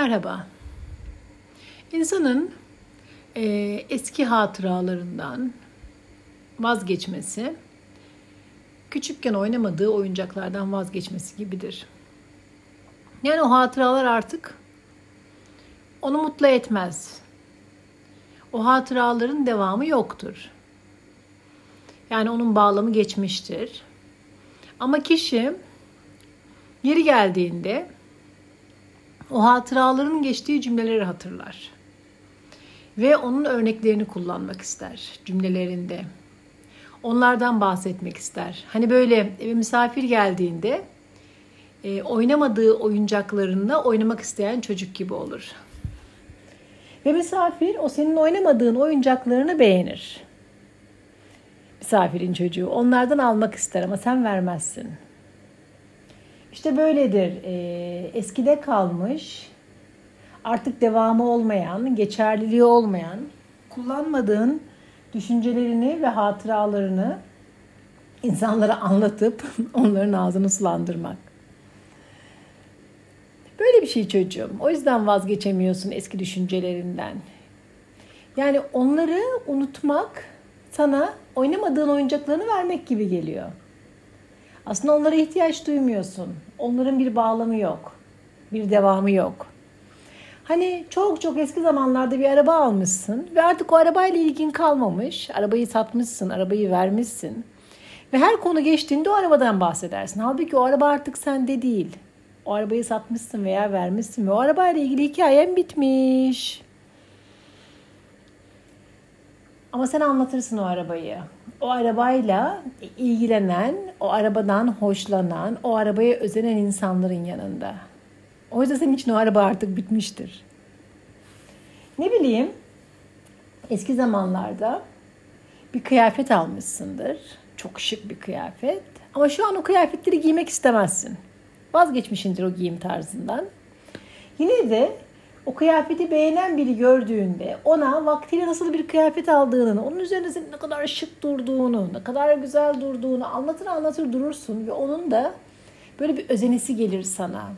Merhaba. İnsanın e, eski hatıralarından vazgeçmesi, küçükken oynamadığı oyuncaklardan vazgeçmesi gibidir. Yani o hatıralar artık onu mutlu etmez. O hatıraların devamı yoktur. Yani onun bağlamı geçmiştir. Ama kişi yeri geldiğinde o hatıraların geçtiği cümleleri hatırlar. Ve onun örneklerini kullanmak ister cümlelerinde. Onlardan bahsetmek ister. Hani böyle eve misafir geldiğinde e, oynamadığı oyuncaklarında oynamak isteyen çocuk gibi olur. Ve misafir o senin oynamadığın oyuncaklarını beğenir. Misafirin çocuğu onlardan almak ister ama sen vermezsin. İşte böyledir. Ee, eskide kalmış, artık devamı olmayan, geçerliliği olmayan, kullanmadığın düşüncelerini ve hatıralarını insanlara anlatıp onların ağzını sulandırmak. Böyle bir şey çocuğum. O yüzden vazgeçemiyorsun eski düşüncelerinden. Yani onları unutmak sana oynamadığın oyuncaklarını vermek gibi geliyor. Aslında onlara ihtiyaç duymuyorsun. Onların bir bağlamı yok. Bir devamı yok. Hani çok çok eski zamanlarda bir araba almışsın ve artık o arabayla ilgin kalmamış. Arabayı satmışsın, arabayı vermişsin. Ve her konu geçtiğinde o arabadan bahsedersin. Halbuki o araba artık sende değil. O arabayı satmışsın veya vermişsin ve o arabayla ilgili hikayen bitmiş. Ama sen anlatırsın o arabayı. O arabayla ilgilenen, o arabadan hoşlanan, o arabaya özenen insanların yanında. O yüzden senin için o araba artık bitmiştir. Ne bileyim, eski zamanlarda bir kıyafet almışsındır. Çok şık bir kıyafet. Ama şu an o kıyafetleri giymek istemezsin. Vazgeçmişindir o giyim tarzından. Yine de o kıyafeti beğenen biri gördüğünde ona vaktiyle nasıl bir kıyafet aldığını, onun üzerinde senin ne kadar şık durduğunu, ne kadar güzel durduğunu anlatır anlatır durursun ve onun da böyle bir özenisi gelir sana.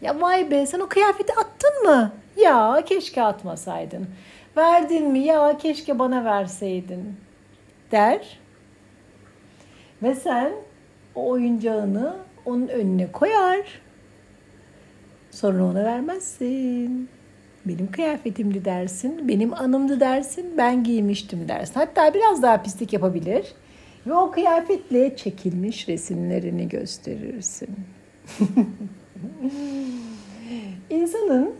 Ya vay be sen o kıyafeti attın mı? Ya keşke atmasaydın. Verdin mi? Ya keşke bana verseydin. Der. Ve sen o oyuncağını onun önüne koyar. Sonra ona vermezsin. Benim kıyafetimdi dersin, benim anımdı dersin, ben giymiştim dersin. Hatta biraz daha pislik yapabilir. Ve o kıyafetle çekilmiş resimlerini gösterirsin. İnsanın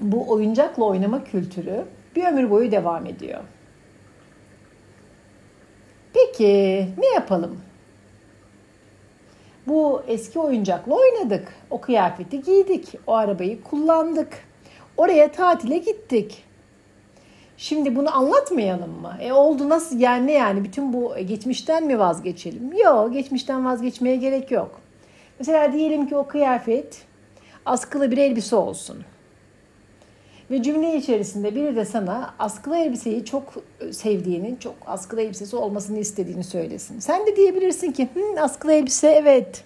bu oyuncakla oynama kültürü bir ömür boyu devam ediyor. Peki ne yapalım? Bu eski oyuncakla oynadık. O kıyafeti giydik. O arabayı kullandık. Oraya tatile gittik. Şimdi bunu anlatmayalım mı? E oldu nasıl yani ne yani bütün bu geçmişten mi vazgeçelim? Yok geçmişten vazgeçmeye gerek yok. Mesela diyelim ki o kıyafet askılı bir elbise olsun. Ve cümle içerisinde biri de sana askılı elbiseyi çok sevdiğini, çok askılı elbisesi olmasını istediğini söylesin. Sen de diyebilirsin ki Hı, askılı elbise evet.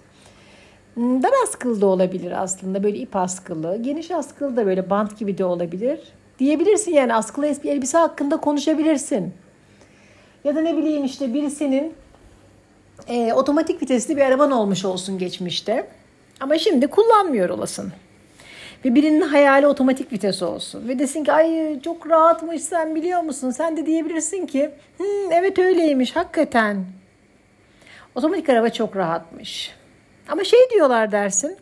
Dar askılı da olabilir aslında böyle ip askılı. Geniş askılı da böyle bant gibi de olabilir. Diyebilirsin yani askılı elbise hakkında konuşabilirsin. Ya da ne bileyim işte birisinin e, otomatik vitesli bir araban olmuş olsun geçmişte. Ama şimdi kullanmıyor olasın. Ve birinin hayali otomatik vites olsun. Ve desin ki ay çok rahatmış sen biliyor musun? Sen de diyebilirsin ki evet öyleymiş hakikaten. Otomatik araba çok rahatmış. Ama şey diyorlar dersin.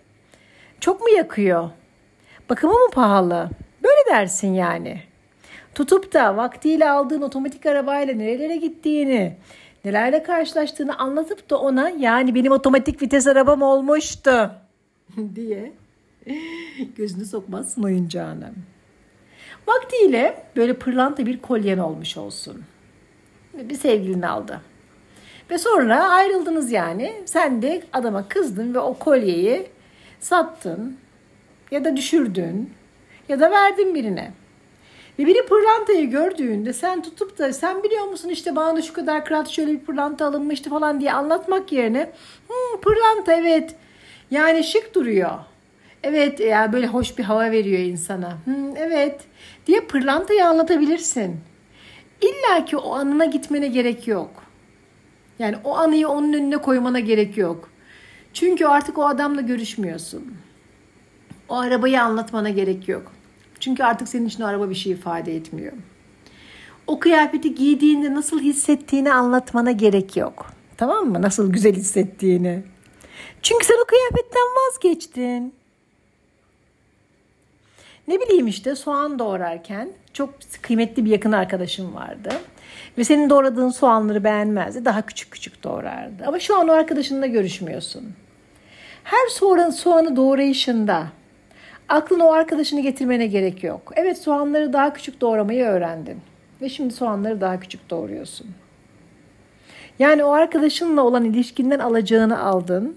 Çok mu yakıyor? Bakımı mı pahalı? Böyle dersin yani. Tutup da vaktiyle aldığın otomatik arabayla nerelere gittiğini, nelerle karşılaştığını anlatıp da ona yani benim otomatik vites arabam olmuştu diye gözünü sokmazsın oyuncağına. Vaktiyle böyle pırlanta bir kolyen olmuş olsun. Bir sevgilini aldı. Ve sonra ayrıldınız yani. Sen de adama kızdın ve o kolyeyi sattın ya da düşürdün ya da verdin birine. Ve biri pırlantayı gördüğünde sen tutup da sen biliyor musun işte bana şu kadar krat şöyle bir pırlanta alınmıştı falan diye anlatmak yerine Hı, pırlanta evet yani şık duruyor. Evet ya böyle hoş bir hava veriyor insana. Hı, evet diye pırlantayı anlatabilirsin. İlla ki o anına gitmene gerek yok. Yani o anıyı onun önüne koymana gerek yok. Çünkü artık o adamla görüşmüyorsun. O arabayı anlatmana gerek yok. Çünkü artık senin için o araba bir şey ifade etmiyor. O kıyafeti giydiğinde nasıl hissettiğini anlatmana gerek yok. Tamam mı? Nasıl güzel hissettiğini. Çünkü sen o kıyafetten vazgeçtin. Ne bileyim işte soğan doğrarken çok kıymetli bir yakın arkadaşım vardı. Ve senin doğradığın soğanları beğenmezdi. Daha küçük küçük doğrardı. Ama şu an o arkadaşınla görüşmüyorsun. Her soğanı, soğanı doğrayışında aklına o arkadaşını getirmene gerek yok. Evet soğanları daha küçük doğramayı öğrendin. Ve şimdi soğanları daha küçük doğruyorsun. Yani o arkadaşınla olan ilişkinden alacağını aldın.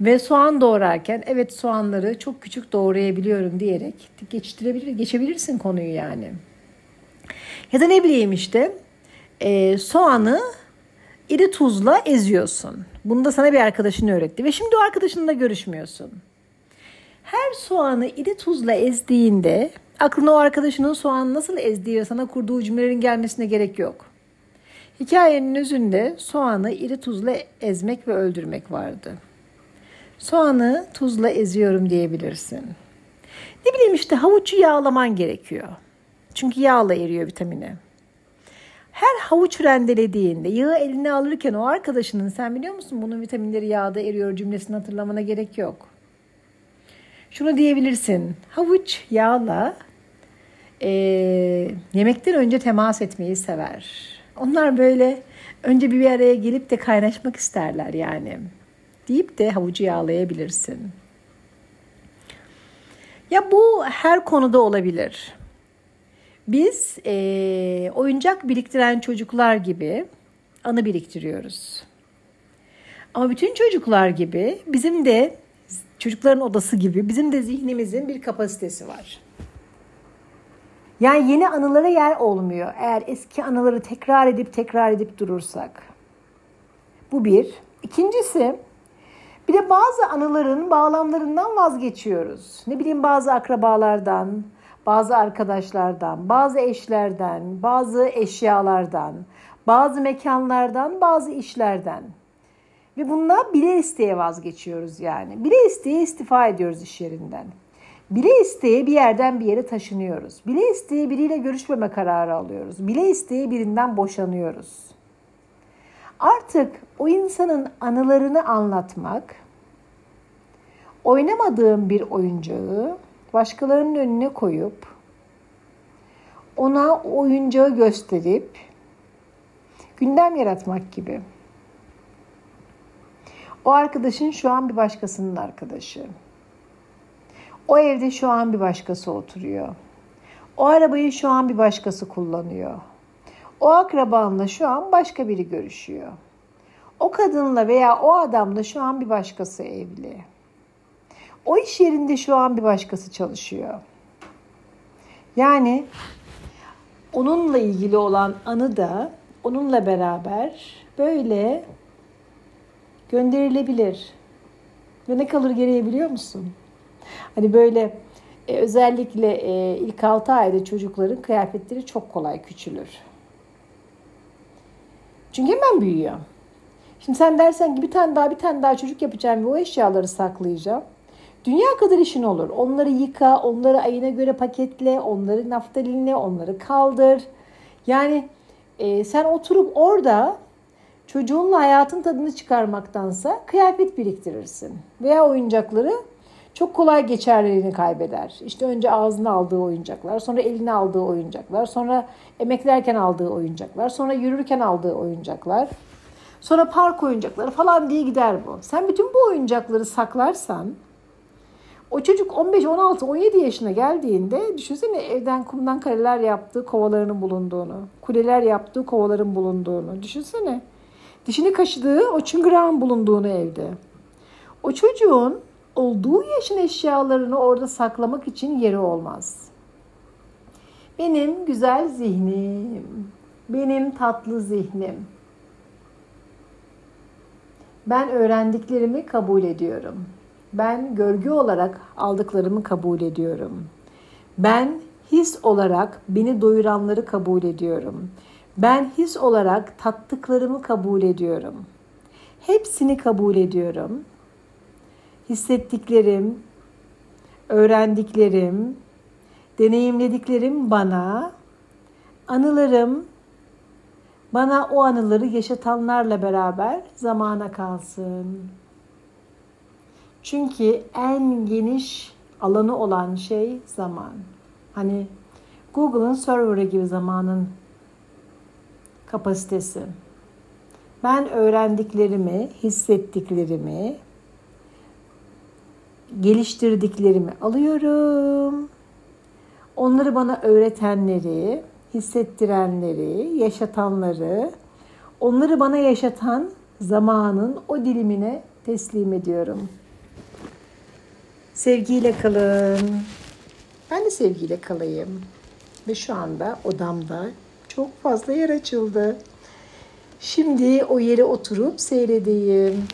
Ve soğan doğrarken evet soğanları çok küçük doğrayabiliyorum diyerek geçtirebilir, geçebilirsin konuyu yani. Ya da ne bileyim işte e, soğanı iri tuzla eziyorsun. Bunu da sana bir arkadaşın öğretti ve şimdi o arkadaşınla görüşmüyorsun. Her soğanı iri tuzla ezdiğinde aklına o arkadaşının soğanı nasıl ezdiği ve sana kurduğu cümlelerin gelmesine gerek yok. Hikayenin özünde soğanı iri tuzla ezmek ve öldürmek vardı. Soğanı tuzla eziyorum diyebilirsin. Ne bileyim işte havucu yağlaman gerekiyor. Çünkü yağla eriyor vitamini. Her havuç rendelediğinde yağı eline alırken o arkadaşının sen biliyor musun bunun vitaminleri yağda eriyor cümlesini hatırlamana gerek yok. Şunu diyebilirsin. Havuç yağla e, yemekten önce temas etmeyi sever. Onlar böyle önce bir, araya gelip de kaynaşmak isterler yani. Deyip de havucu yağlayabilirsin. Ya bu her konuda olabilir. Biz e, oyuncak biriktiren çocuklar gibi anı biriktiriyoruz. Ama bütün çocuklar gibi bizim de çocukların odası gibi bizim de zihnimizin bir kapasitesi var. Yani yeni anılara yer olmuyor eğer eski anıları tekrar edip tekrar edip durursak. Bu bir. İkincisi bir de bazı anıların bağlamlarından vazgeçiyoruz. Ne bileyim bazı akrabalardan, bazı arkadaşlardan, bazı eşlerden, bazı eşyalardan, bazı mekanlardan, bazı işlerden. Ve bunlar bile isteye vazgeçiyoruz yani. Bile isteye istifa ediyoruz iş yerinden. Bile isteye bir yerden bir yere taşınıyoruz. Bile isteye biriyle görüşmeme kararı alıyoruz. Bile isteye birinden boşanıyoruz. Artık o insanın anılarını anlatmak, oynamadığım bir oyuncağı başkalarının önüne koyup ona oyuncağı gösterip gündem yaratmak gibi. O arkadaşın şu an bir başkasının arkadaşı. O evde şu an bir başkası oturuyor. O arabayı şu an bir başkası kullanıyor. O akrabanla şu an başka biri görüşüyor. O kadınla veya o adamla şu an bir başkası evli. O iş yerinde şu an bir başkası çalışıyor. Yani onunla ilgili olan anı da onunla beraber böyle gönderilebilir. Ve ne kalır geriye biliyor musun? Hani böyle e, özellikle e, ilk 6 ayda çocukların kıyafetleri çok kolay küçülür. Çünkü hemen büyüyor. Şimdi sen dersen ki bir tane daha bir tane daha çocuk yapacağım ve o eşyaları saklayacağım. Dünya kadar işin olur. Onları yıka, onları ayına göre paketle, onları naftalinle, onları kaldır. Yani e, sen oturup orada çocuğunla hayatın tadını çıkarmaktansa kıyafet biriktirirsin. Veya oyuncakları çok kolay geçerlerini kaybeder. İşte önce ağzına aldığı oyuncaklar, sonra eline aldığı oyuncaklar, sonra emeklerken aldığı oyuncaklar, sonra yürürken aldığı oyuncaklar, sonra park oyuncakları falan diye gider bu. Sen bütün bu oyuncakları saklarsan o çocuk 15, 16, 17 yaşına geldiğinde düşünsene evden kumdan kareler yaptığı kovalarının bulunduğunu, kuleler yaptığı kovaların bulunduğunu düşünsene. Dişini kaşıdığı o çıngırağın bulunduğunu evde. O çocuğun olduğu yaşın eşyalarını orada saklamak için yeri olmaz. Benim güzel zihnim, benim tatlı zihnim. Ben öğrendiklerimi kabul ediyorum. Ben görgü olarak aldıklarımı kabul ediyorum. Ben his olarak beni doyuranları kabul ediyorum. Ben his olarak tattıklarımı kabul ediyorum. Hepsini kabul ediyorum. Hissettiklerim, öğrendiklerim, deneyimlediklerim bana, anılarım bana o anıları yaşatanlarla beraber zamana kalsın. Çünkü en geniş alanı olan şey zaman. Hani Google'ın serverı gibi zamanın kapasitesi. Ben öğrendiklerimi, hissettiklerimi, geliştirdiklerimi alıyorum. Onları bana öğretenleri, hissettirenleri, yaşatanları, onları bana yaşatan zamanın o dilimine teslim ediyorum. Sevgiyle kalın. Ben de sevgiyle kalayım. Ve şu anda odamda çok fazla yer açıldı. Şimdi o yere oturup seyredeyim.